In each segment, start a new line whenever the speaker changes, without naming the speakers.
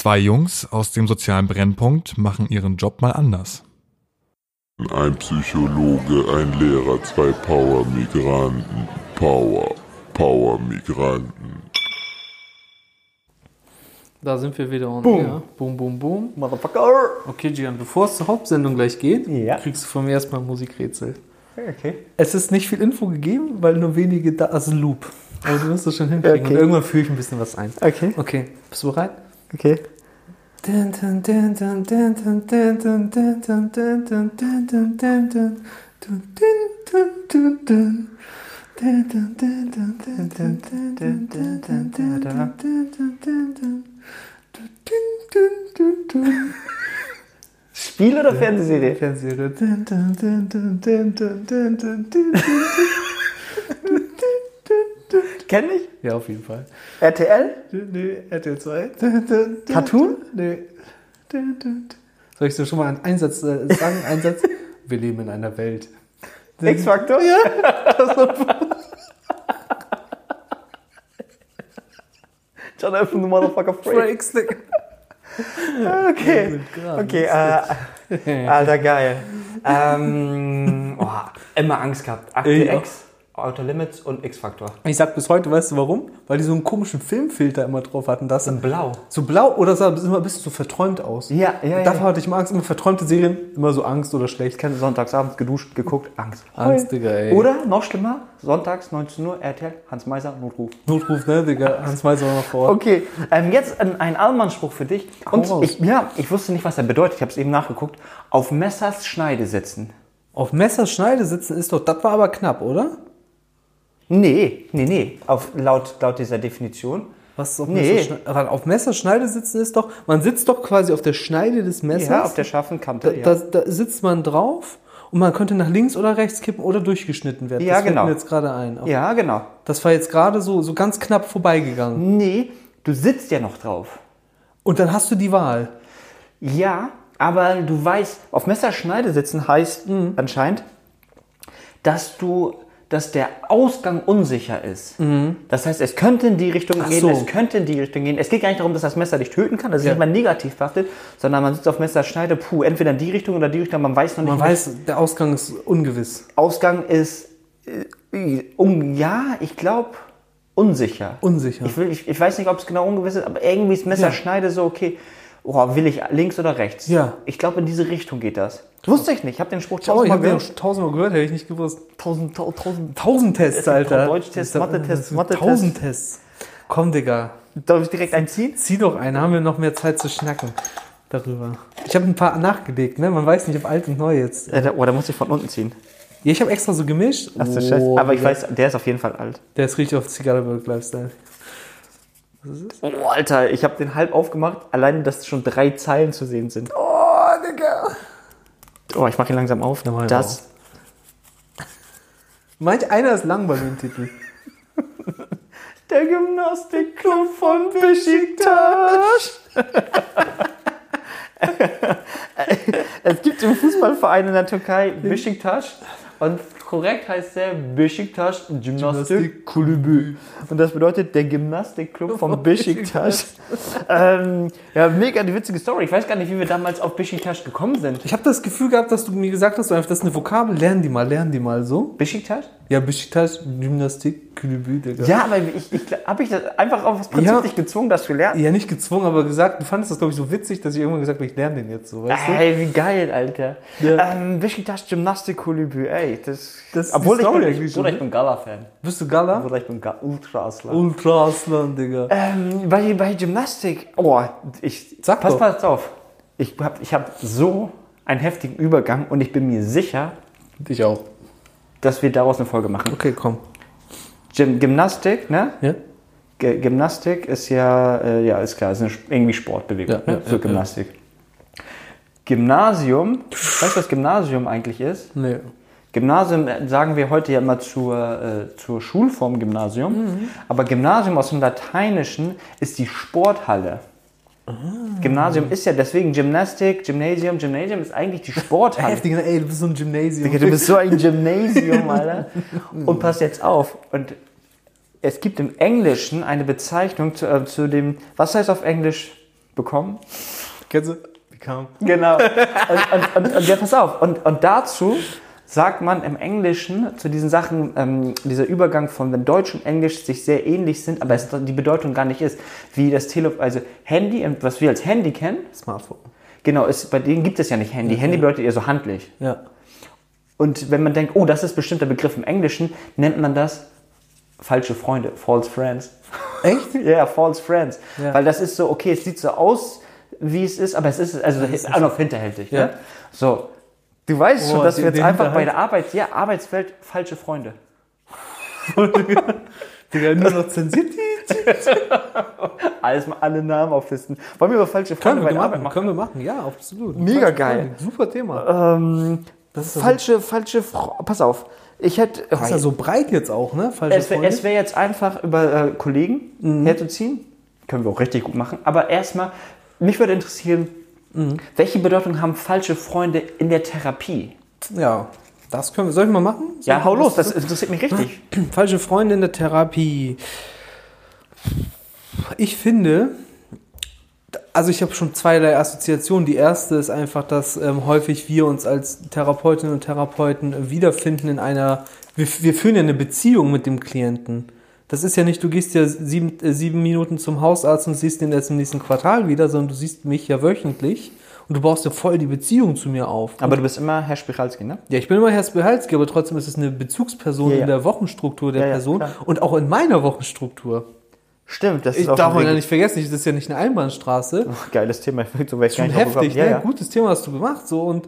Zwei Jungs aus dem sozialen Brennpunkt machen ihren Job mal anders.
Ein Psychologe, ein Lehrer, zwei Power-Migranten. Power, Power-Migranten.
Da sind wir wieder on
Boom.
air. Boom, boom, boom.
Motherfucker.
Okay, Gian, bevor es zur Hauptsendung gleich geht,
Ja.
kriegst du von mir erstmal ein Musikrätsel.
Okay.
Es ist nicht viel Info gegeben, weil nur wenige da, also Loop. Aber du wirst das schon hinkriegen.
Okay.
Und irgendwann führe ich ein bisschen was ein.
Okay.
Okay, bist du bereit?
Okay. Spiel oder Fernsehserie?
Fernsehserie.
Kenn ich?
Ja, auf jeden Fall.
RTL?
Nee, RTL 2. Dun, dun, dun,
Cartoon?
Nee. Soll ich dir schon mal einen Einsatz äh, sagen? Einsatz? Wir leben in einer Welt.
X-Factor?
Ja.
Jonathan, the Motherfucker
the
Okay. Okay, äh, Alter, geil. Ähm, oh, immer Angst gehabt. Akte. X, Outer Limits und X-Factor.
Ich sag bis heute, weißt du warum? Weil die so einen komischen Filmfilter immer drauf hatten. Das
In blau.
so blau oder sah immer ein bisschen so verträumt aus.
Ja, ja, ja.
Davor hatte ich immer Angst. Immer verträumte Serien, immer so Angst oder
Ich
schlecht.
kenne sonntagsabends geduscht, geguckt, Angst.
Angst, Digga, ey.
Oder, noch schlimmer, sonntags 19 Uhr, RTL, Hans Meiser, Notruf.
Notruf, ne, Digga? Hans Meiser war noch vor Ort.
Okay, ähm, jetzt ein, ein Allmann-Spruch für dich. Und
raus.
ich, ja, ich wusste nicht, was er bedeutet. Ich habe es eben nachgeguckt. Auf Messers Schneide sitzen.
Auf Messers Schneide sitzen ist doch, das war aber knapp, oder?
Nee, nee, nee. Auf, laut, laut dieser Definition.
Was ist auf
Nee.
Messerschneide? Auf Messerschneide sitzen ist doch, man sitzt doch quasi auf der Schneide des Messers.
Ja, auf der scharfen Kante.
da,
ja.
da, da sitzt man drauf und man könnte nach links oder rechts kippen oder durchgeschnitten werden.
Ja,
das fällt
genau.
mir jetzt gerade ein.
ja, genau.
Das war jetzt gerade so, so ganz knapp vorbeigegangen.
Nee, du sitzt ja noch drauf.
Und dann hast du die Wahl.
Ja, aber du weißt, auf Messerschneide sitzen heißt
Mhm.
anscheinend, dass du, dass der Ausgang unsicher ist. Das heißt, es könnte in die Richtung
Mhm. Ach
gehen,
so.
es könnte in die Richtung gehen. Es geht gar nicht darum, dass das Messer dich töten kann, das ist
Ja.
nicht mal negativ behaftet, sondern man sitzt auf Messerschneide, puh, entweder in die Richtung oder die Richtung, man weiß noch nicht.
Man weiß, der Ausgang ist ungewiss.
Ausgang ist, äh, um, ja, ich glaube, unsicher.
Unsicher.
Ich, will, ich, ich weiß nicht, ob es genau ungewiss ist, aber irgendwie ist Messerschneide so, okay, oh, will ich links oder rechts?
Ja.
Ich glaube, in diese Richtung geht das. Wusste ich nicht. Ich habe den Spruch
Oh, ich
tausendmal
habe den
gehört.
schon tausendmal gehört, hätte ich nicht gewusst.
Tausend, tau- tausend.
Tausend Tests,
gibt
Alter.
Deutsch-Tests, Mathe-Tests, Mathe-Tests.
Tausend Tests. Komm, Digga.
Darf ich direkt einziehen?
Zieh doch einen, haben wir noch mehr Zeit zu schnacken darüber. Ich habe ein paar nachgelegt, ne? Man weiß nicht, ob alt und neu jetzt.
Äh, da, oh, da muss ich von unten ziehen.
Ja, ich habe extra so gemischt.
Ach du Scheiße.
Oh,
Aber ich
Digga.
weiß, der ist auf jeden Fall alt.
Der ist richtig auf Zigarrenberg Lifestyle.
Oh, Alter, ich habe den halb aufgemacht, allein, dass schon drei Zeilen zu sehen sind.
Oh, Digga.
Oh, ich mache ihn langsam auf.
Ihn
das
Manch einer ist lang bei dem Titel.
Der Gymnastikclub von Besiktas. es gibt im Fußballverein in der Türkei Besiktas und korrekt heißt der Besiktas Gymnastik Kulübü. Und das bedeutet der Gymnastikclub von Besiktas. ähm, ja, mega die witzige Story. Ich weiß gar nicht, wie wir damals auf Besiktas gekommen sind.
Ich habe das Gefühl gehabt, dass du mir gesagt hast, das ist eine Vokabel, lernen die mal, lernen die mal so.
Besiktas?
Ja, Besiktas, Gymnastik, Kulübü, Digga.
Ja, aber ich, ich habe ich das einfach auf das Prinzip
Ja.
dich gezwungen, das zu lernen.
Ja, nicht gezwungen, aber gesagt, du fandest das, glaube ich, so witzig, dass ich irgendwann gesagt habe, ich lerne den jetzt so, weißt du?
Ey, wie geil, Alter.
Ja.
Ähm, Besiktas Gymnastik-Kulübü, ey. Das,
Das ist
obwohl ich bin, ich, oder
ne?
ich bin Gala-Fan.
Bist du Gala?
Oder ich bin Ga Ultra-Aslan.
Ultra Aslan, Digga.
Ähm, bei, bei Gymnastik, oh, ich,
Sag
pass
doch.
mal jetzt auf. Ich habe ich hab so einen heftigen Übergang und ich bin mir sicher,
Ich auch.
Dass wir daraus eine Folge machen.
Okay, komm.
Gym Gymnastik, ne?
Ja?
G Gymnastik ist ja, äh, ja, ist klar, ist eine, irgendwie Sportbewegung
Ja,
ne?
ja,
für
ja,
Gymnastik. Gymnasium, weißt du, was Gymnasium eigentlich ist?
Nee.
Gymnasium äh, sagen wir heute ja immer zur, äh, zur Schulform Gymnasium, aber Gymnasium aus dem Lateinischen ist die Sporthalle. Gymnasium ist ja deswegen Gymnastik, Gymnasium, Gymnasium ist eigentlich die Sporthalle.
Heftig, ey, du bist so ein Gymnasium.
Du bist so ein Gymnasium, Alter. Und pass jetzt auf. Und es gibt im Englischen eine Bezeichnung zu, äh, zu dem, was heißt auf Englisch bekommen.
Kennst du? Become.
Genau. Und, und, und, und ja, pass auf. Und, und dazu sagt man im Englischen zu diesen Sachen, ähm, dieser Übergang von wenn Deutsch und Englisch sich sehr ähnlich sind, aber es die Bedeutung gar nicht ist, wie das Telefon, also Handy, was wir als Handy kennen,
Smartphone.
genau, ist, bei denen gibt es ja nicht Handy. Handy bedeutet eher so handlich.
Ja.
Und wenn man denkt, oh, das ist bestimmt der Begriff im Englischen, nennt man das falsche Freunde, false friends.
Echt?
Ja, false friends.
Ja.
Weil das ist so, okay, es sieht so aus, wie es ist, aber es ist also auch noch hinterhältig.
Ja.
Ne? So, du weißt
Oh,
schon, dass wir jetzt einfach bei
Hinterhalt.
der Arbeit, ja, Arbeitswelt, falsche Freunde.
Digga, nur noch zensiert die.
Alles mal alle Namen auflisten. Wollen wir über falsche Freunde
Können
bei
wir
der Arbeit
machen,
machen?
können wir machen, ja, absolut.
Mega
Falsche
geil.
Freunde, Super Thema.
Ähm,
ist ja
falsche, falsche Frau. Pass auf. Ich hätte.
Das ist ja so breit jetzt auch, ne? Falsche
Es wäre
Freunde.
wär jetzt einfach über äh, Kollegen
Mhm.
herzuziehen. Können wir auch richtig gut machen. Aber erstmal, mich würde interessieren,
Mhm.
welche Bedeutung haben falsche Freunde in der Therapie?
Ja, das können wir. Soll ich mal machen? Soll
Ja, hau los, das interessiert mich richtig.
Falsche Freunde in der Therapie. Ich finde, also ich habe schon zweierlei Assoziationen. Die erste ist einfach, dass ähm, häufig wir uns als Therapeutinnen und Therapeuten wiederfinden in einer, wir, wir führen ja eine Beziehung mit dem Klienten. Das ist ja nicht, du gehst ja sieben, äh, sieben Minuten zum Hausarzt und siehst den erst im nächsten Quartal wieder, sondern du siehst mich ja wöchentlich und du baust ja voll die Beziehung zu mir auf.
Aber du bist immer Herr Spiralski, ne?
Ja, ich bin immer Herr Spihalski, aber trotzdem ist es eine Bezugsperson
Ja, ja.
in der Wochenstruktur der
Ja,
Person
klar.
und auch in meiner Wochenstruktur.
Stimmt, das
Ich
ist auch
darf man ja nicht vergessen, das ist ja nicht eine Einbahnstraße.
geiles Thema. Ich so ich
Schon heftig, ne? Gutes Thema hast du gemacht. So und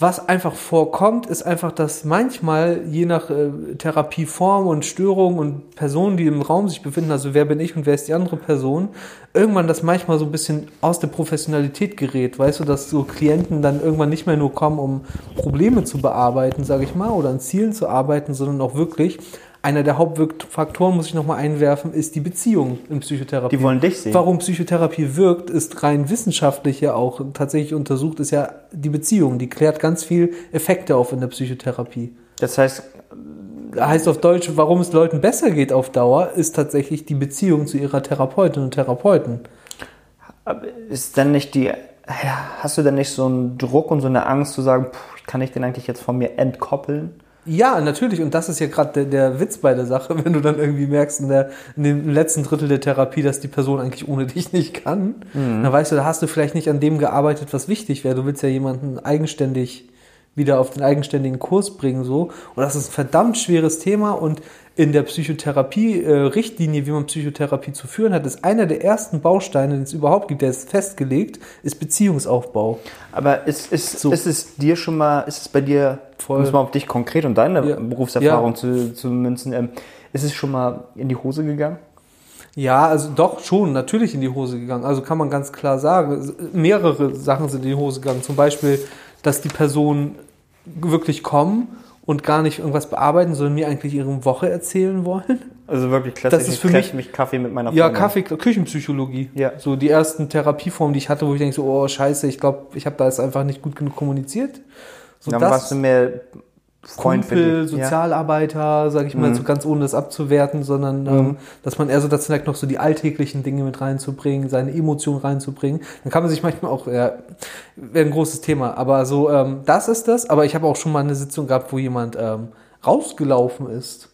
was einfach vorkommt, ist einfach, dass manchmal je nach äh, Therapieform und Störung und Personen, die im Raum sich befinden, also wer bin ich und wer ist die andere Person, irgendwann das manchmal so ein bisschen aus der Professionalität gerät. Weißt du, dass so Klienten dann irgendwann nicht mehr nur kommen, um Probleme zu bearbeiten, sage ich mal, oder an Zielen zu arbeiten, sondern auch wirklich einer der Hauptfaktoren, muss ich nochmal einwerfen, ist die Beziehung in Psychotherapie.
Die wollen dich sehen.
Warum Psychotherapie wirkt, ist rein wissenschaftlich ja auch tatsächlich untersucht, ist ja die Beziehung. Die klärt ganz viel Effekte auf in der Psychotherapie.
Das heißt,
Heißt auf Deutsch, warum es Leuten besser geht auf Dauer, ist tatsächlich die Beziehung zu ihrer Therapeutin und Therapeuten.
ist dann nicht die. Hast du denn nicht so einen Druck und so eine Angst zu sagen, puh, kann ich den eigentlich jetzt von mir entkoppeln?
Ja, natürlich. Und das ist ja gerade der, der Witz bei der Sache, wenn du dann irgendwie merkst in, der, in dem letzten Drittel der Therapie, dass die Person eigentlich ohne dich nicht kann. Dann weißt du, da hast du vielleicht nicht an dem gearbeitet, was wichtig wäre. Du willst ja jemanden eigenständig wieder auf den eigenständigen Kurs bringen, so. Und das ist ein verdammt schweres Thema. Und in der Psychotherapie-Richtlinie, wie man Psychotherapie zu führen hat, ist einer der ersten Bausteine, den es überhaupt gibt, der ist festgelegt, ist Beziehungsaufbau.
Aber ist, ist,
So.
ist es dir schon mal, ist es bei dir,
Voll.
es mal auf dich konkret und deine
Ja.
Berufserfahrung
Ja.
zu, zu münzen, ähm, ist es schon mal in die Hose gegangen?
Ja, also doch schon, natürlich in die Hose gegangen. Also kann man ganz klar sagen. Mehrere Sachen sind in die Hose gegangen. Zum Beispiel, dass die Personen wirklich kommen und gar nicht irgendwas bearbeiten, sondern mir eigentlich ihre Woche erzählen wollen.
Also wirklich klassisch,
Das ist für mich-
mich Kaffee mit meiner
Ja,
Freundin.
Kaffee, Küchenpsychologie.
Ja.
So die ersten Therapieformen, die ich hatte, wo ich denke so, oh scheiße, ich glaube, ich habe da jetzt einfach nicht gut genug kommuniziert. So
Dann warst du mehr Freund
Kumpel,
dich. Ja.
Sozialarbeiter, sage ich mal,
Mhm.
so ganz ohne das abzuwerten, sondern ähm, dass man eher so dazu neigt, noch so die alltäglichen Dinge mit reinzubringen, seine Emotionen reinzubringen. Dann kann man sich manchmal auch, ja, wäre ein großes Thema, aber so, ähm, das ist das. Aber ich habe auch schon mal eine Sitzung gehabt, wo jemand ähm, rausgelaufen ist.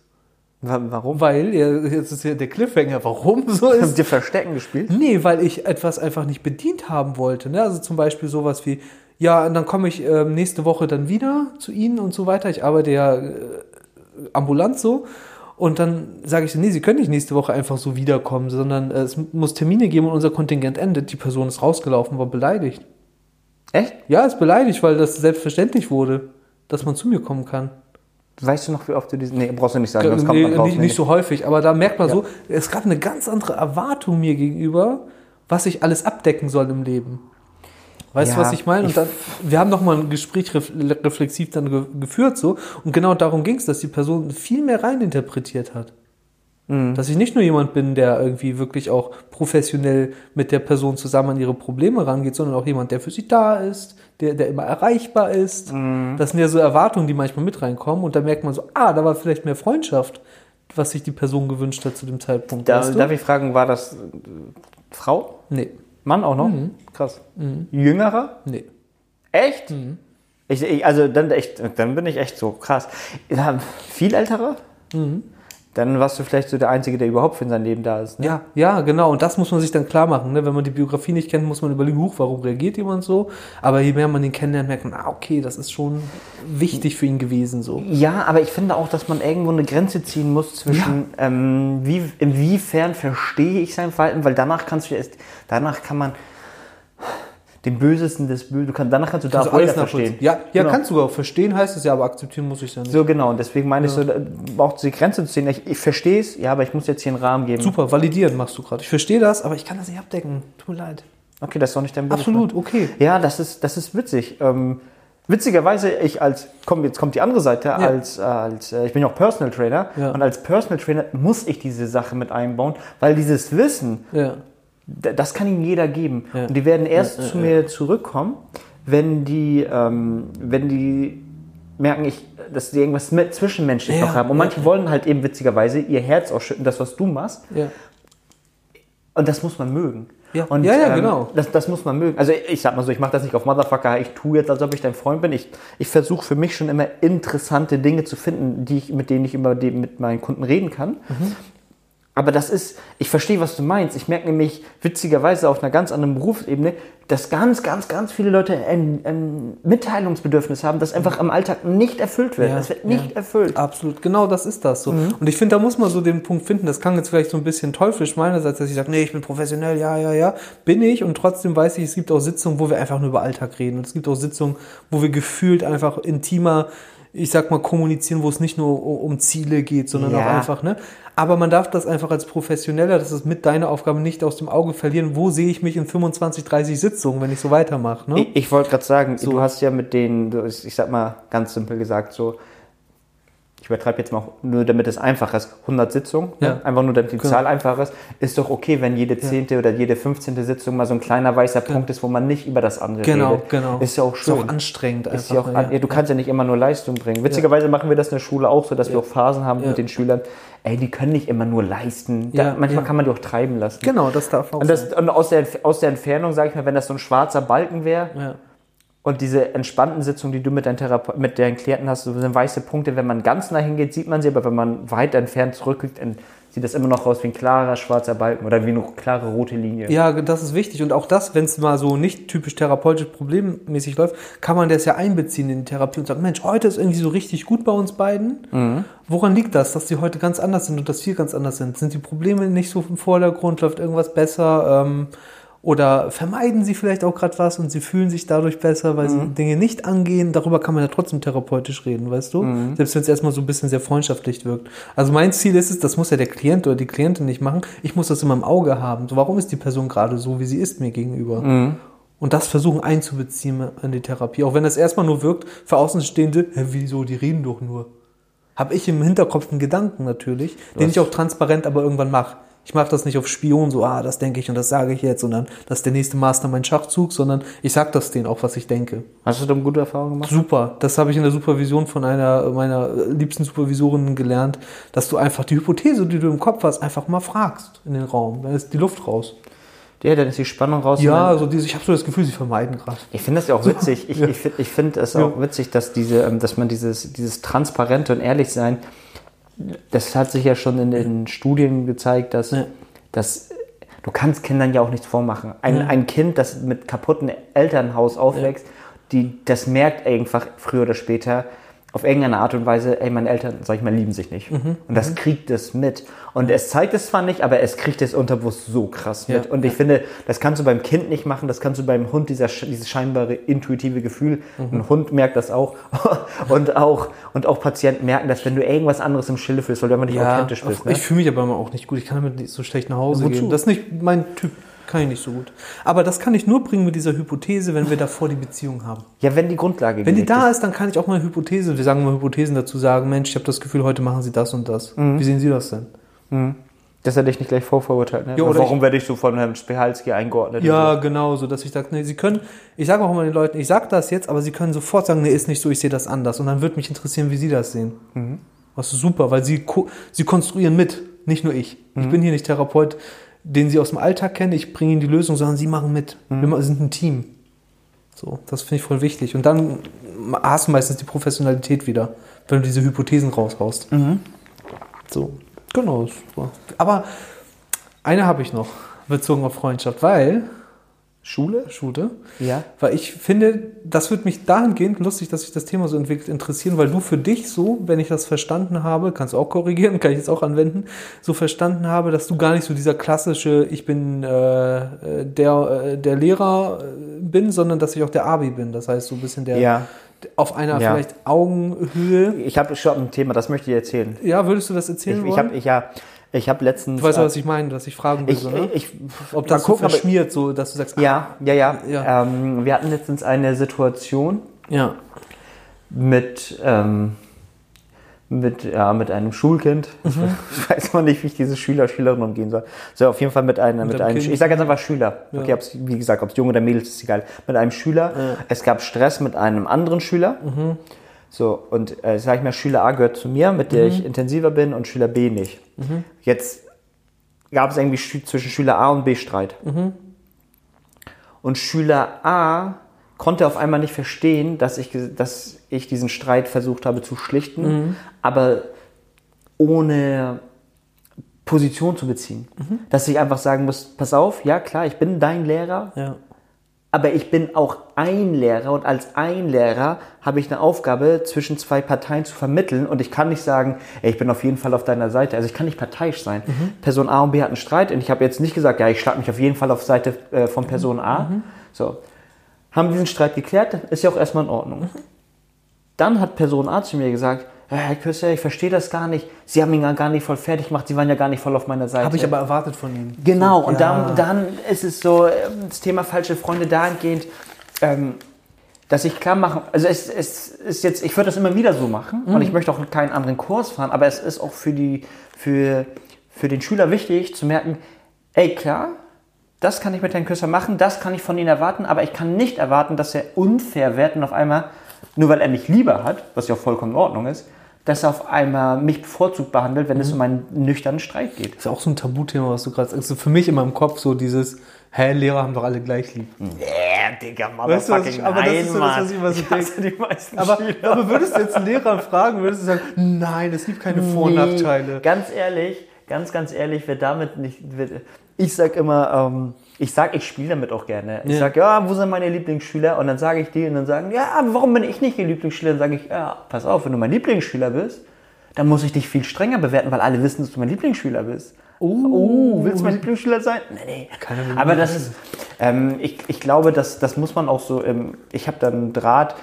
Wa- Warum?
Weil, jetzt ist ja der Cliffhanger, warum so ist.
Du dir Verstecken gespielt?
Nee, weil ich etwas einfach nicht bedient haben wollte. Ne? Also zum Beispiel sowas wie, ja, und dann komme ich ähm, nächste Woche dann wieder zu Ihnen und so weiter. Ich arbeite ja äh, ambulant so. Und dann sage ich nee, Sie können nicht nächste Woche einfach so wiederkommen, sondern äh, es muss Termine geben und unser Kontingent endet. Die Person ist rausgelaufen, war beleidigt.
Echt?
Ja, ist beleidigt, weil das selbstverständlich wurde, dass man zu mir kommen kann.
Weißt du noch, wie oft du diesen. Nee, brauchst du nicht sagen, sonst kommt
Nee,
man drauf.
nicht, nicht so häufig, aber da merkt man
Ja.
so, es gab eine ganz andere Erwartung mir gegenüber, was ich alles abdecken soll im Leben. Weißt du,
Ja,
was ich meine? Und dann, wir haben noch mal ein Gespräch ref reflexiv dann ge geführt so und genau darum ging es, dass die Person viel mehr reininterpretiert hat.
Mhm.
Dass ich nicht nur jemand bin, der irgendwie wirklich auch professionell mit der Person zusammen an ihre Probleme rangeht, sondern auch jemand, der für sie da ist, der, der immer erreichbar ist.
Mhm.
Das sind ja so Erwartungen, die manchmal mit reinkommen und da merkt man so, ah, da war vielleicht mehr Freundschaft, was sich die Person gewünscht hat zu dem Zeitpunkt.
Da,
weißt du?
Darf ich fragen, war das äh, Frau?
Nee.
Mann auch noch? Krass. Jüngerer?
Nee.
Echt? Ich, ich, also dann echt, dann bin ich echt so krass. Viel älterer? Dann warst du vielleicht so der Einzige, der überhaupt für sein Leben da ist. Ne?
Ja, ja, genau. Und das muss man sich dann klar machen. Ne? Wenn man die Biografie nicht kennt, muss man überlegen, huch, warum reagiert jemand so? Aber je mehr man ihn kennenlernt, merkt man, ah, okay, das ist schon wichtig für ihn gewesen. So.
Ja, aber ich finde auch, dass man irgendwo eine Grenze ziehen muss zwischen, ähm, wie, inwiefern verstehe ich sein Verhalten, weil danach kannst du erst, danach kann man den Bösesten des Bösen, du kannst, danach kannst du da Vader
alles
verstehen.
Ja, ja
Genau.
kannst du auch verstehen, heißt es ja, aber akzeptieren muss ich es ja nicht.
So genau, und deswegen meine ich so, da- auch die Grenze zu ziehen. Ich, ich verstehe es, ja, aber ich muss jetzt hier einen Rahmen geben.
Super, validieren machst du gerade. Ich verstehe das, aber ich kann das nicht abdecken. Tut mir leid.
Okay, das ist doch nicht dein Böses.
Absolut, okay.
Ja, das ist, das ist witzig. Ähm, witzigerweise, ich als, komm, jetzt kommt die andere Seite, als, äh, als äh, ich bin ja auch Personal Trainer
Ja.
und als Personal Trainer muss ich diese Sache mit einbauen, weil dieses Wissen,
Ja.
Das kann ihnen jeder geben.
Ja.
Und die werden erst zu mir zurückkommen, wenn die, ähm, wenn die merken, ich, dass sie irgendwas mit zwischenmenschlich
Ja,
noch haben. Und
ja,
manche wollen halt eben witzigerweise ihr Herz ausschütten, das, was du machst.
Ja.
Und das muss man mögen.
Ja.
Und,
Ja, ja,
ähm,
genau.
Das, das muss man mögen. Also ich sag mal so, ich mache das nicht auf Motherfucker, ich tue jetzt, als ob ich dein Freund bin. Ich, ich versuche für mich schon immer interessante Dinge zu finden, die ich, mit denen ich immer de- mit meinen Kunden reden kann.
Mhm.
Aber das ist, ich verstehe, was du meinst. Ich merke nämlich witzigerweise auf einer ganz anderen Berufsebene, dass ganz, ganz, ganz viele Leute ein, ein Mitteilungsbedürfnis haben, das einfach im Alltag nicht erfüllt wird.
Ja,
es wird nicht
ja.
erfüllt.
Absolut, genau das ist das so.
Mhm.
Und ich finde, da muss man so den Punkt finden, das kann jetzt vielleicht so ein bisschen teuflisch meinerseits, dass ich sage, nee, ich bin professionell, ja, ja, ja, bin ich und trotzdem weiß ich, es gibt auch Sitzungen, wo wir einfach nur über Alltag reden und es gibt auch Sitzungen, wo wir gefühlt einfach intimer, ich sag mal, kommunizieren, wo es nicht nur um Ziele geht, sondern
Ja.
auch einfach, ne? Aber man darf das einfach als Professioneller, das ist mit deiner Aufgabe nicht aus dem Auge verlieren, wo sehe ich mich in 25, 30 Sitzungen, wenn ich so weitermache, ne?
Ich, ich wollte gerade sagen, du hast ja mit denen, ich sag mal ganz simpel gesagt, so, ich übertreibe jetzt mal nur damit es einfach ist, 100 Sitzungen,
Ja.
ne? einfach nur damit die
Genau.
Zahl einfach ist, ist doch okay, wenn jede zehnte oder jede 15. Sitzung mal so ein kleiner weißer Punkt ist, wo man nicht über das andere
Genau,
redet.
genau.
Ist ja auch schön.
Ist auch anstrengend
Ist ja auch,
einfach,
an- ja, du kannst ja nicht immer nur Leistung bringen. Witzigerweise machen wir das in der Schule auch so, dass wir auch Phasen haben
Ja.
mit den Schülern. Ey, die können nicht immer nur leisten. Da,
Ja,
manchmal
ja.
kann man die auch treiben lassen.
Genau, das darf auch
Und, das, und aus, der, aus der Entfernung, sage ich mal, wenn das so ein schwarzer Balken wäre,
sein. Ja.
Und diese entspannten Sitzungen, die du mit deinen, Therape mit deinen Klienten hast, sind weiße Punkte. Wenn man ganz nah hingeht, sieht man sie, aber wenn man weit entfernt zurückguckt, dann sieht das immer noch aus wie ein klarer schwarzer Balken oder wie eine klare rote Linie.
Ja, das ist wichtig. Und auch das, wenn es mal so nicht typisch therapeutisch problemmäßig läuft, kann man das ja einbeziehen in die Therapie und sagen, Mensch, heute ist irgendwie so richtig gut bei uns beiden. Woran liegt das, dass die heute ganz anders sind und dass wir ganz anders sind? Sind die Probleme nicht so im Vordergrund? Läuft irgendwas besser? Ähm, oder vermeiden sie vielleicht auch gerade was und sie fühlen sich dadurch besser, weil sie Dinge nicht angehen? Darüber kann man ja trotzdem therapeutisch reden, weißt du? Selbst wenn es erstmal so ein bisschen sehr freundschaftlich wirkt. Also mein Ziel ist es, das muss ja der Klient oder die Klientin nicht machen. Ich muss das immer im Auge haben. So, warum ist die Person gerade so, wie sie ist mir gegenüber? Und das versuchen einzubeziehen in die Therapie. Auch wenn das erstmal nur wirkt, für Außenstehende, hä, wieso, die reden doch nur. Habe ich im Hinterkopf einen Gedanken natürlich, den ich auch transparent aber irgendwann mache. Ich mache das nicht auf Spion, so, ah, das denke ich und das sage ich jetzt und dann, das ist der nächste Mastermind-Schachzug, sondern ich sage das denen auch, was ich denke.
Hast du da eine gute Erfahrung gemacht?
Super, das habe ich in der Supervision von einer meiner liebsten Supervisorinnen gelernt, dass du einfach die Hypothese, die du im Kopf hast, einfach mal fragst in den Raum. Dann ist die Luft raus.
Ja, dann ist die Spannung raus.
Ja, also diese, ich habe so das Gefühl, sie vermeiden gerade.
Ich finde das ja auch witzig. Ich, ich finde ich find es auch witzig, dass, diese, ähm, dass man dieses, dieses Transparente und Ehrlichsein, das hat sich ja schon in den Studien gezeigt, dass,
Ja.
dass du kannst Kindern ja auch nichts vormachen. Ein, ein Kind, das mit kaputten Elternhaus aufwächst, die, das merkt einfach früher oder später auf irgendeine Art und Weise, ey, meine Eltern, sag ich mal, lieben sich nicht.
Mhm.
Und das kriegt es mit. Und es zeigt es zwar nicht, aber es kriegt es unterbewusst so krass mit.
Ja.
Und ich finde, das kannst du beim Kind nicht machen, das kannst du beim Hund, dieser, dieses scheinbare intuitive Gefühl.
Mhm.
Ein Hund merkt das auch. und auch. Und auch Patienten merken das, wenn du irgendwas anderes im Schilde fühlst, weil du einfach nicht authentisch bist. Ne?
ich fühle mich aber immer auch nicht gut. Ich kann damit nicht so schlecht nach Hause
Wozu?
gehen. Das ist nicht mein Typ. Kann ich nicht so gut. Aber das kann ich nur bringen mit dieser Hypothese, wenn wir davor die Beziehung haben.
Ja, wenn die Grundlage
Wenn die da ist, dann kann ich auch mal eine Hypothese, wir sagen mal Hypothesen dazu sagen, Mensch, ich habe das Gefühl, heute machen sie das und das. Wie sehen Sie das denn?
Dass er dich nicht gleich vorverurteilt. Ne?
Ja, oder
Warum werde ich so von Herrn Spihalski eingeordnet?
Ja, genau, so dass ich sage, nee, Sie können, ich sage auch immer den Leuten, ich sage das jetzt, aber Sie können sofort sagen, nee, ist nicht so, ich sehe das anders. Und dann würde mich interessieren, wie Sie das sehen. Das ist super, weil Sie, Sie konstruieren mit, nicht nur ich. Ich bin hier nicht Therapeut, den sie aus dem Alltag kennen, ich bringe ihnen die Lösung, sondern sie machen mit.
Mhm.
Wir sind ein Team. So, das finde ich voll wichtig. Und dann hast du meistens die Professionalität wieder, wenn du diese Hypothesen raushaust.
Mhm.
So, genau. super. Aber eine habe ich noch, bezogen auf Freundschaft, weil,
Schule?
Schute,
Ja.
weil ich finde, das wird mich dahingehend lustig, dass sich das Thema so entwickelt, interessieren, weil du für dich so, wenn ich das verstanden habe, kannst du auch korrigieren, kann ich jetzt auch anwenden, so verstanden habe, dass du gar nicht so dieser klassische, ich bin äh, äh, der, äh, der Lehrer äh, bin, sondern dass ich auch der Abi bin. Das heißt, so ein bisschen der
Ja.
auf einer
Ja.
vielleicht Augenhöhe.
Ich habe schon ein Thema, das möchte ich erzählen.
Ja, würdest du das
Ich,
erzählen
ich
wollen?
habe ich, ja, ich hab letztens.
du weißt ja,
äh,
was ich meine, dass ich fragen will,
ich,
so, ne?
ich,
Ob das so
gucken,
verschmiert, so dass du sagst,
Ja, ja, ja.
Ja.
Ähm, wir hatten letztens eine Situation
ah, ja,
mit, ähm, mit, ja, mit einem Schulkind.
Mhm.
Ich weiß noch nicht, wie ich diese Schüler, Schülerin umgehen soll. So, auf jeden Fall mit einem, mit
einem
einem
Kind.
ich sage jetzt einfach Schüler.
Ja.
Okay, wie gesagt, ob es Junge oder Mädels ist egal. Mit einem Schüler. Es gab Stress mit einem anderen Schüler.
Mhm.
So, und äh, sag ich mal, Schüler A gehört zu mir, mit der
Mhm.
ich intensiver bin, und Schüler B nicht. Jetzt gab es irgendwie zwischen Schüler A und B Streit. Und Schüler A konnte auf einmal nicht verstehen, dass ich, dass ich diesen Streit versucht habe zu schlichten, aber ohne Position zu beziehen. Dass ich einfach sagen muss, pass auf, ja klar, ich bin dein Lehrer,
ja.
Aber ich bin auch ein Lehrer und als ein Lehrer habe ich eine Aufgabe, zwischen zwei Parteien zu vermitteln und ich kann nicht sagen, ey, ich bin auf jeden Fall auf deiner Seite. Also ich kann nicht parteiisch sein. Person A und B hatten Streit und ich habe jetzt nicht gesagt, ja, ich schlage mich auf jeden Fall auf Seite äh, von Person A. So. Haben diesen Streit geklärt, ist ja auch erstmal in Ordnung. Dann hat Person A zu mir gesagt, Herr Küsser, ich verstehe das gar nicht. Sie haben ihn ja gar nicht voll fertig gemacht, Sie waren ja gar nicht voll auf meiner Seite.
Habe ich aber erwartet von ihm.
Genau, und
Ja.
dann, dann ist es so, ähm, das Thema falsche Freunde dahingehend, ähm, dass ich klar mache, also es, es ist jetzt, ich würde das immer wieder so machen und ich möchte auch keinen anderen Kurs fahren, aber es ist auch für, die, für, für den Schüler wichtig zu merken, ey klar, das kann ich mit Herrn Küsser machen, das kann ich von Ihnen erwarten, aber ich kann nicht erwarten, dass er unfair wird und auf einmal, nur weil er mich lieber hat, was ja auch vollkommen in Ordnung ist, dass er auf einmal mich bevorzugt behandelt, wenn es um einen nüchternen Streit geht.
ist auch so ein Tabuthema, was du gerade sagst. Also für mich immer im Kopf so dieses, hä, Lehrer haben doch alle gleich lieb.
Yeah, Digga,
Weißt du, aber das ist so das, was ich immer so
die meisten
Aber,
Schüler.
aber würdest du jetzt einen Lehrer fragen, würdest du sagen, nein, es gibt keine Vor- und Nachteile.
Ganz ehrlich, ganz, ganz ehrlich, wer damit nicht. Wer, ich sag immer, ähm, ich sag, ich spiele damit auch gerne. Ich
Ja.
sag, ja, wo sind meine Lieblingsschüler? Und dann sage ich die und dann sagen, ja, warum bin ich nicht ihr Lieblingsschüler? Dann sage ich, ja, pass auf, wenn du mein Lieblingsschüler bist, dann muss ich dich viel strenger bewerten, weil alle wissen, dass du mein Lieblingsschüler bist. Oh, willst du mein Lieblingsschüler sein? Nee, nee.
Keiner will
Aber das ist, ähm, ich, ich glaube, das, das muss man auch so, ähm, ich habe da einen Draht,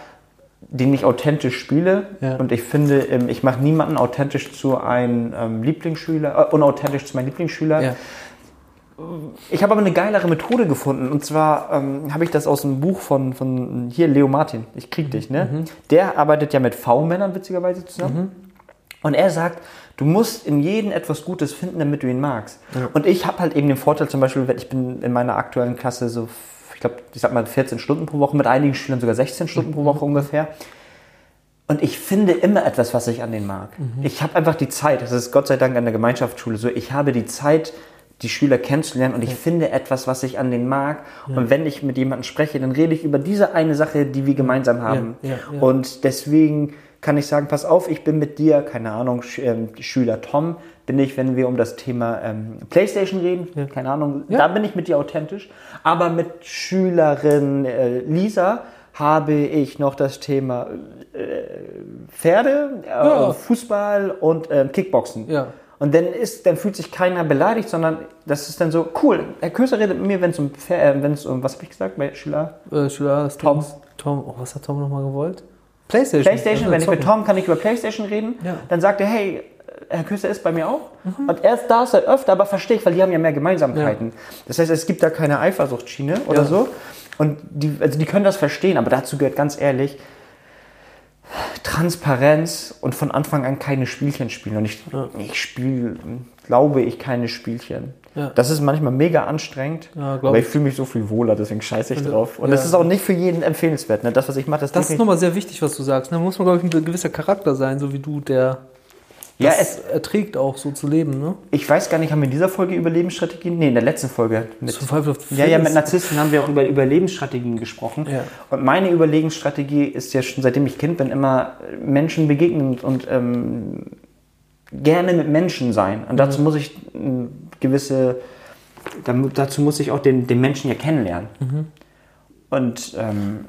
den ich authentisch spiele.
Ja.
Und ich finde, ähm, ich mache niemanden authentisch zu einem ähm, Lieblingsschüler, äh, unauthentisch zu meinem Lieblingsschüler.
Ja.
Ich habe aber eine geilere Methode gefunden. Und zwar ähm, habe ich das aus einem Buch von, von hier, Leo Martin. Ich krieg dich, ne?
Mhm.
Der arbeitet ja mit V-Männern witzigerweise zusammen. Und er sagt, du musst in jedem etwas Gutes finden, damit du ihn magst. Und ich habe halt eben den Vorteil, zum Beispiel, ich bin in meiner aktuellen Klasse so, ich glaube, ich sag mal 14 Stunden pro Woche, mit einigen Schülern sogar 16 Stunden pro Woche ungefähr. Und ich finde immer etwas, was ich an denen mag. Ich habe einfach die Zeit, das ist Gott sei Dank an der Gemeinschaftsschule so, ich habe die Zeit, die Schüler kennenzulernen und ich finde etwas, was ich an denen mag. Und wenn ich mit jemandem spreche, dann rede ich über diese eine Sache, die wir gemeinsam haben.
ja, ja.
Und deswegen kann ich sagen, pass auf, ich bin mit dir, keine Ahnung, Sch ähm, Schüler Tom, bin ich, wenn wir um das Thema ähm, Playstation reden, keine Ahnung, da bin ich mit dir authentisch. Aber mit Schülerin äh, Lisa habe ich noch das Thema äh, Pferde, äh,
Ja.
Fußball und ähm, Kickboxen.
Ja.
Und dann ist, dann fühlt sich keiner beleidigt, sondern das ist dann so cool. Herr Köser redet mit mir, wenn es um, äh, um, was habe ich gesagt, bei Schüler?
Äh, Schüler,
Tom.
Tom. oh, was hat Tom nochmal gewollt? Playstation.
Playstation,
Ja,
wenn ich mit. Tom kann ich über Playstation reden,
Ja.
dann sagt er, hey, Herr Küster ist bei mir auch. Und erst da ist er öfter, aber verstehe ich, weil die haben ja mehr Gemeinsamkeiten. Das heißt, es gibt da keine Eifersuchtsschiene oder
Ja.
so. Und die, also die können das verstehen, aber dazu gehört ganz ehrlich Transparenz und von Anfang an keine Spielchen spielen. Und ich, ich spiele, glaube ich, keine Spielchen.
Ja.
Das ist manchmal mega anstrengend,
Ja,
aber ich
ich.
fühle mich so viel wohler, deswegen scheiße ich
Also,
drauf. Und
ja.
das ist auch nicht für jeden empfehlenswert. Ne? Das, was ich mache, das,
Das ist nochmal sehr wichtig, was du sagst. Da muss man, glaube ich, ein gewisser Charakter sein, so wie du, der
Ja, es-
erträgt auch so zu leben, ne?
Ich weiß gar nicht, haben wir in dieser Folge Überlebensstrategien? Nee, in der letzten Folge. Mit,
Survival of
ja, ja, mit. Narzissten haben wir auch über Überlebensstrategien gesprochen.
Ja.
Und meine Überlebensstrategie ist ja schon seitdem ich Kind bin, immer Menschen begegnen und ähm, gerne mit Menschen sein. Und dazu muss ich ähm, gewisse, dazu muss ich auch den, den Menschen ja kennenlernen. Und ähm,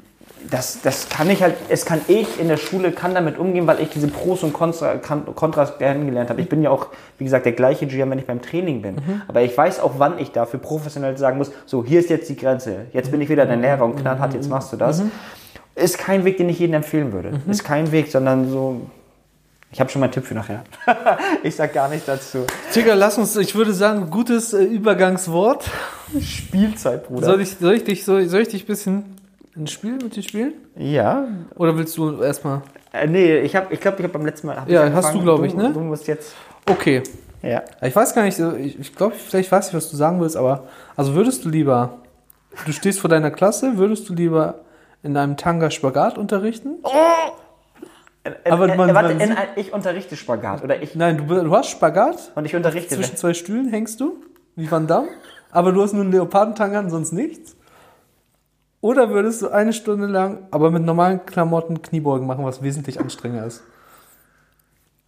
das, das kann ich halt, es kann ich in der Schule, kann damit umgehen, weil ich diese Pros und Kontra, Kontras kennengelernt habe. Ich bin ja auch, wie gesagt, der gleiche GM, wenn ich beim Training bin. Aber ich weiß auch, wann ich dafür professionell sagen muss, so, hier ist jetzt die Grenze. Jetzt bin ich wieder dein Lehrer und knallhart, jetzt machst du das. Ist kein Weg, den ich jedem empfehlen würde. Ist kein Weg, sondern so, ich habe schon mal einen Tipp für nachher. ich sag gar nichts dazu.
Digga, lass uns, ich würde sagen, gutes äh, Übergangswort.
Spielzeit, Bruder.
Soll ich, soll ich dich, soll, soll ich dich ein bisschen ein Spiel mit dir spielen?
ja,
Oder willst du erstmal?
äh, nee, ich habe, ich glaube, ich habe beim letzten Mal.
Ja,
ich
hast du, glaub ich, ne?
Du musst jetzt.
Okay.
Ja.
Ich weiß gar nicht, ich, ich glaube, vielleicht weiß ich, was du sagen willst, aber also würdest du lieber, du stehst vor deiner Klasse, würdest du lieber in einem Tanga Spagat unterrichten? Aber
äh,
man-
äh, warte,
man
in,
sieht-
ein- ich unterrichte Spagat oder ich
Nein, du, du hast Spagat,
und ich unterrichte.
zwischen zwei Stühlen hängst du, wie Van Damme, aber du hast nur einen Leopardentanga und sonst nichts. Oder würdest du eine Stunde lang, aber mit normalen Klamotten Kniebeugen machen, was wesentlich anstrengender ist?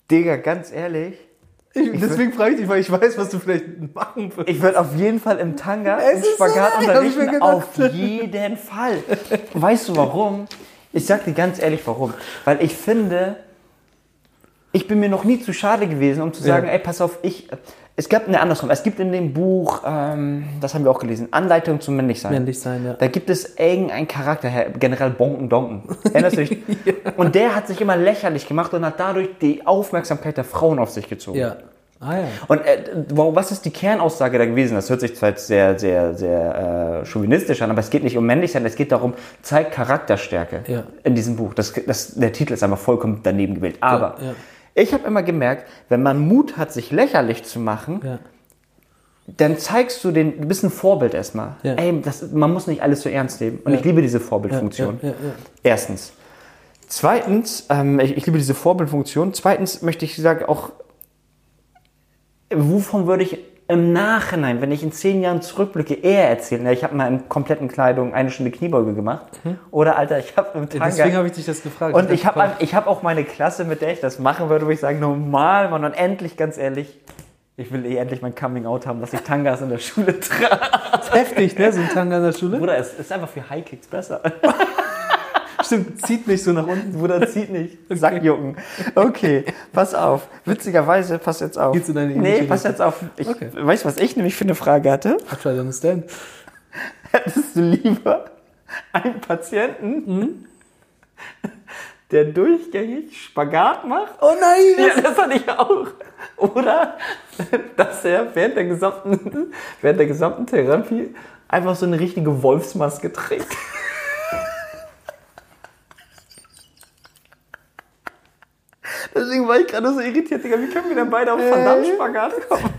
Digga, ganz ehrlich,
Ich, deswegen frage ich dich, weil ich weiß, was du vielleicht machen würdest.
ich würde auf jeden Fall im Tanga
Es
im Spagat
so,
unterrichten. Auf jeden Fall. Weißt du warum? Ich sag dir ganz ehrlich warum. Weil ich finde, ich bin mir noch nie zu schade gewesen, um zu sagen,
Ja.
ey, pass auf, ich. Es gab eine andersrum. Es gibt in dem Buch, ähm, das haben wir auch gelesen, Anleitung zum Männlichsein.
Männlich sein, ja.
Da gibt es irgendeinen Charakter, Herr General Bonken Donken. Erinnerst du dich? Und der hat sich immer lächerlich gemacht und hat dadurch die Aufmerksamkeit der Frauen auf sich gezogen.
Ja. Ah ja.
Und äh, was ist die Kernaussage da gewesen? Das hört sich zwar jetzt sehr, sehr, sehr äh, chauvinistisch an, aber es geht nicht um Männlichsein, es geht darum, zeigt Charakterstärke
Ja.
in diesem Buch. Das, das, der Titel ist einfach vollkommen daneben gewählt. Aber
ja.
Ich habe immer gemerkt, wenn man Mut hat, sich lächerlich zu machen,
ja.
dann zeigst du den, du bist ein Vorbild erstmal.
Ja.
Ey, das, man muss nicht alles so ernst nehmen. Und ich liebe diese Vorbildfunktion. Erstens. Zweitens, ähm, ich, ich liebe diese Vorbildfunktion. Zweitens möchte ich sagen, auch, wovon würde ich im Nachhinein, wenn ich in zehn Jahren zurückblicke, eher erzählen? Ja, ich habe mal in kompletten Kleidung eine Stunde Kniebeuge gemacht. Oder, Alter, ich habe im Tanga...
Deswegen habe ich dich das gefragt.
und ich
hab
habe ich hab auch meine Klasse, mit der ich das machen würde, wo ich sagen, normal, Mann, und endlich, ganz ehrlich, ich will eh endlich mein Coming-out haben, dass ich Tangas in der Schule trage.
heftig, ne? So ein Tanga in der Schule.
Bruder, es ist einfach für High-Kicks besser.
Stimmt, zieht nicht so nach unten.
Bruder, zieht nicht. Sackjucken. Okay, pass auf. Witzigerweise, pass jetzt auf.
Geht's in eine
nee, pass jetzt auf. Ich,
Okay.
Weißt du, was ich nämlich für eine Frage hatte?
I try to understand.
Hättest du lieber einen Patienten,
Mhm.
der durchgängig Spagat macht?
Oh nein!
Ja, das hatte ich auch. Oder dass er während der gesamten, während der gesamten Therapie einfach so eine richtige Wolfsmaske trägt. Deswegen war ich gerade so irritiert, Digga. Wie können wir denn beide auf Van Damme Spagat kommen?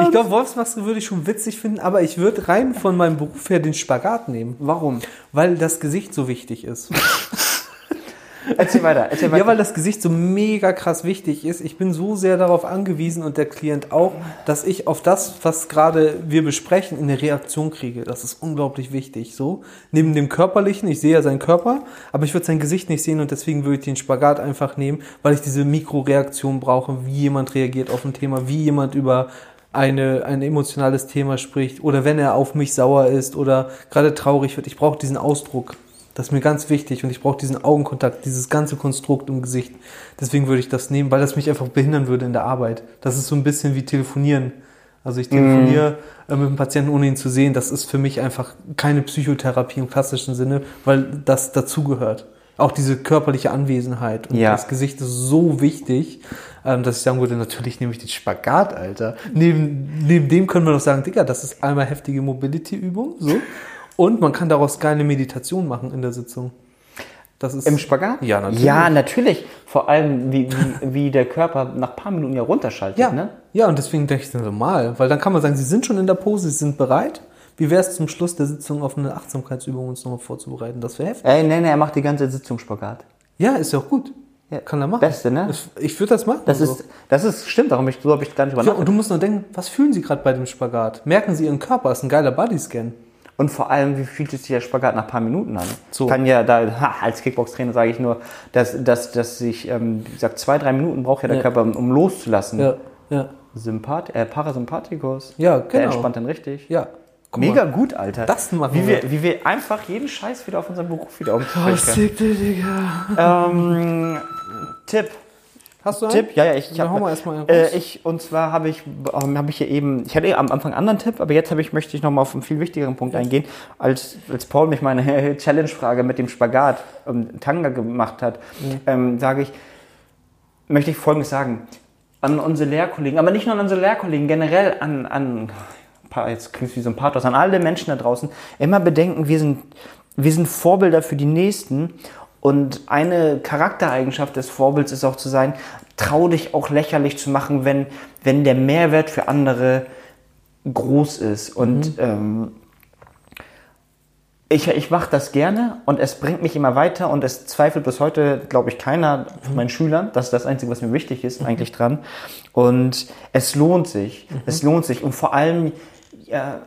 Ich glaube, Wolfsmaske würde ich schon witzig finden, aber ich würde rein von meinem Beruf her den Spagat nehmen.
Warum?
Weil das Gesicht so wichtig ist.
Erzähl weiter, erzähl weiter.
Ja, weil das Gesicht so mega krass wichtig ist. Ich bin so sehr darauf angewiesen und der Klient auch, dass ich auf das, was gerade wir besprechen, eine Reaktion kriege. Das ist unglaublich wichtig. So neben dem körperlichen, ich sehe ja seinen Körper, aber ich würde sein Gesicht nicht sehen und deswegen würde ich den Spagat einfach nehmen, weil ich diese Mikroreaktion brauche, wie jemand reagiert auf ein Thema, wie jemand über eine, ein emotionales Thema spricht oder wenn er auf mich sauer ist oder gerade traurig wird. Ich brauche diesen Ausdruck. Das ist mir ganz wichtig und ich brauche diesen Augenkontakt, dieses ganze Konstrukt im Gesicht. Deswegen würde ich das nehmen, weil das mich einfach behindern würde in der Arbeit. Das ist so ein bisschen wie telefonieren. Also ich telefoniere äh, mit dem Patienten, ohne ihn zu sehen. Das ist für mich einfach keine Psychotherapie im klassischen Sinne, weil das dazugehört. Auch diese körperliche Anwesenheit. Und
Ja.
das Gesicht ist so wichtig, ähm, dass ich sagen würde, natürlich nehme ich den Spagat, Alter. Neben, neben dem können wir noch sagen, Digga, das ist einmal heftige Mobility-Übung, so. Und man kann daraus geile Meditation machen in der Sitzung. Das ist
Im Spagat?
Ja, natürlich.
Ja, natürlich. Vor allem, wie, wie, wie der Körper nach ein paar Minuten ja runterschaltet.
Ja,
Ne?
ja, und deswegen denke ich dann normal, weil dann kann man sagen, Sie sind schon in der Pose, Sie sind bereit. Wie wäre es zum Schluss der Sitzung auf eine Achtsamkeitsübung uns nochmal vorzubereiten? Das wäre heftig.
Ey, nee, nee, er macht die ganze Sitzung Spagat.
Ja, ist ja auch gut. Kann er machen.
Beste, ne?
Ich, würde das machen.
Das
so.
ist, das ist, stimmt, darum ich, so habe ich gar nicht drüber
Ja, und du musst nur denken, was fühlen sie gerade bei dem Spagat? Merken sie ihren Körper? Das ist ein geiler Bodyscan.
Und vor allem, wie fühlt sich der Spagat nach ein paar Minuten an?
So.
Kann ja da, ha, als Kickbox-Trainer sage ich nur, dass, dass, dass ich, ähm, wie gesagt, zwei, drei Minuten braucht ja der
Ja.
Körper, um, loszulassen.
Ja, ja,
Sympath äh, Parasympathikus.
Ja,
Der
genau.
entspannt dann richtig.
ja. Guck
Mega
mal.
gut, Alter.
Das machen
wie
wir.
Wie wir einfach jeden Scheiß wieder auf unseren Beruf wieder
Oh,
umsprechen.
sick, Digga.
ähm, Tipp.
Hast du einen?
Tipp, ja, ja, ich, ich habe
wir erstmal einen
äh, ich und zwar habe ich ähm, habe ich hier eben ich hatte eh am Anfang einen anderen Tipp, aber jetzt habe ich möchte ich noch mal auf einen viel wichtigeren Punkt eingehen, als als Paul mich meine Challenge Frage mit dem Spagat ähm, Tanga gemacht hat, ähm, sage ich möchte ich folgendes sagen. An unsere Lehrkollegen, aber nicht nur an unsere Lehrkollegen, generell an an jetzt klingt es wie so ein Pathos an alle Menschen da draußen, immer bedenken, wir sind wir sind Vorbilder für die Nächsten und eine Charaktereigenschaft des Vorbilds ist auch zu sein, trau dich auch lächerlich zu machen, wenn, wenn der Mehrwert für andere groß ist. Und ähm, ich, ich mache das gerne und es bringt mich immer weiter und es zweifelt bis heute, glaube ich, keiner von meinen Schülern. Das ist das Einzige, was mir wichtig ist, eigentlich dran. Und es lohnt sich. Es lohnt sich. Und vor allem, ja,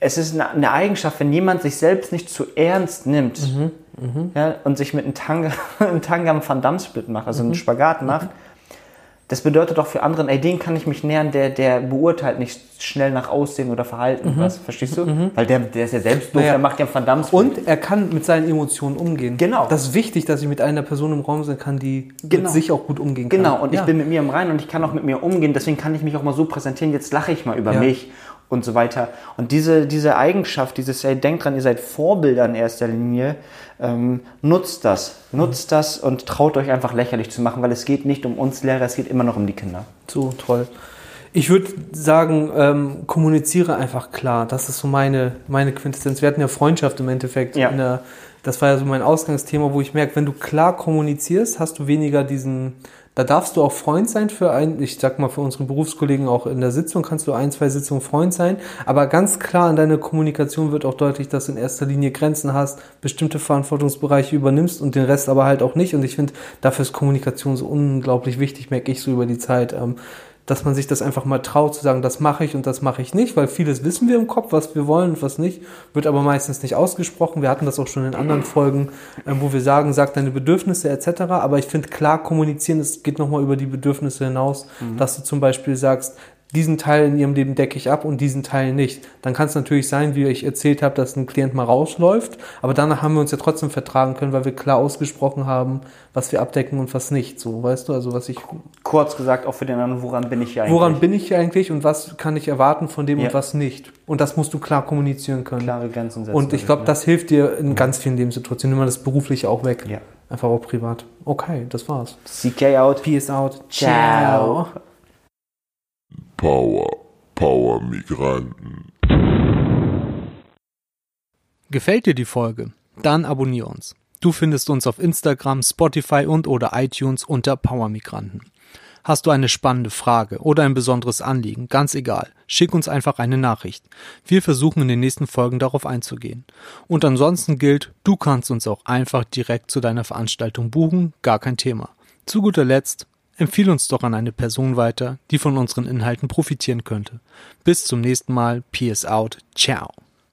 es ist eine, eine Eigenschaft, wenn jemand sich selbst nicht zu ernst nimmt Ja, und sich mit einem Tanga, einem Tanga einen Van Damme Split macht, also einen Spagat macht, das bedeutet doch für anderen, ey, den kann ich mich nähern, der, der beurteilt nicht schnell nach Aussehen oder Verhalten. Was, verstehst du? Weil der, der ist ja selbst doof,
Naja.
der macht ja einen Van Damme Split.
Und er kann mit seinen Emotionen umgehen.
Genau.
Das ist wichtig, dass ich mit einer Person im Raum sein kann, die
Genau.
mit sich auch gut umgehen kann.
Genau, und
ja.
ich bin mit mir im Reinen und ich kann auch mit mir umgehen, deswegen kann ich mich auch mal so präsentieren, jetzt lache ich mal über
Ja.
mich und so weiter. Und diese, diese Eigenschaft, dieses, ey, denkt dran, ihr seid Vorbilder in erster Linie, ähm, nutzt das, nutzt das und traut euch einfach lächerlich zu machen, weil es geht nicht um uns Lehrer, es geht immer noch um die Kinder.
So toll. Ich würde sagen, ähm, kommuniziere einfach klar. Das ist so meine, meine Quintessenz. Wir hatten ja Freundschaft im Endeffekt.
Ja.
Der, das war ja so mein Ausgangsthema, wo ich merke, wenn du klar kommunizierst, hast du weniger diesen, da darfst du auch Freund sein für einen, ich sag mal für unsere Berufskollegen auch in der Sitzung kannst du ein, zwei Sitzungen Freund sein, aber ganz klar in deiner Kommunikation wird auch deutlich, dass du in erster Linie Grenzen hast, bestimmte Verantwortungsbereiche übernimmst und den Rest aber halt auch nicht und ich finde, dafür ist Kommunikation so unglaublich wichtig, merke ich so über die Zeit. Ähm, dass man sich das einfach mal traut zu sagen, das mache ich und das mache ich nicht, weil vieles wissen wir im Kopf, was wir wollen und was nicht, wird aber meistens nicht ausgesprochen. Wir hatten das auch schon in anderen Folgen, äh, wo wir sagen, sag deine Bedürfnisse etc. Aber ich finde klar kommunizieren, es geht nochmal über die Bedürfnisse hinaus, dass du zum Beispiel sagst, diesen Teil in ihrem Leben decke ich ab und diesen Teil nicht. Dann kann es natürlich sein, wie ich erzählt habe, dass ein Klient mal rausläuft, aber danach haben wir uns ja trotzdem vertragen können, weil wir klar ausgesprochen haben, was wir abdecken und was nicht. So, weißt du, also was ich
Kurz gesagt, auch für den anderen, woran bin ich hier eigentlich?
Woran bin ich hier eigentlich und was kann ich erwarten von dem
Ja.
und was nicht? Und das musst du klar kommunizieren können.
Klare Grenzen setzen.
Und ich glaube, das hilft dir in ganz vielen Lebenssituationen. Nimm mal das Berufliche auch weg.
Ja.
Einfach auch privat. Okay, das war's.
CK out.
Peace out.
Ciao.
Power, Power Migranten.
Gefällt dir die Folge? Dann abonnier uns. Du findest uns auf Instagram, Spotify und oder iTunes unter Power Migranten. Hast du eine spannende Frage oder ein besonderes Anliegen, ganz egal, schick uns einfach eine Nachricht. Wir versuchen in den nächsten Folgen darauf einzugehen. Und ansonsten gilt, du kannst uns auch einfach direkt zu deiner Veranstaltung buchen, gar kein Thema. Zu guter Letzt, empfiehl uns doch an eine Person weiter, die von unseren Inhalten profitieren könnte. Bis zum nächsten Mal, Peace out, ciao.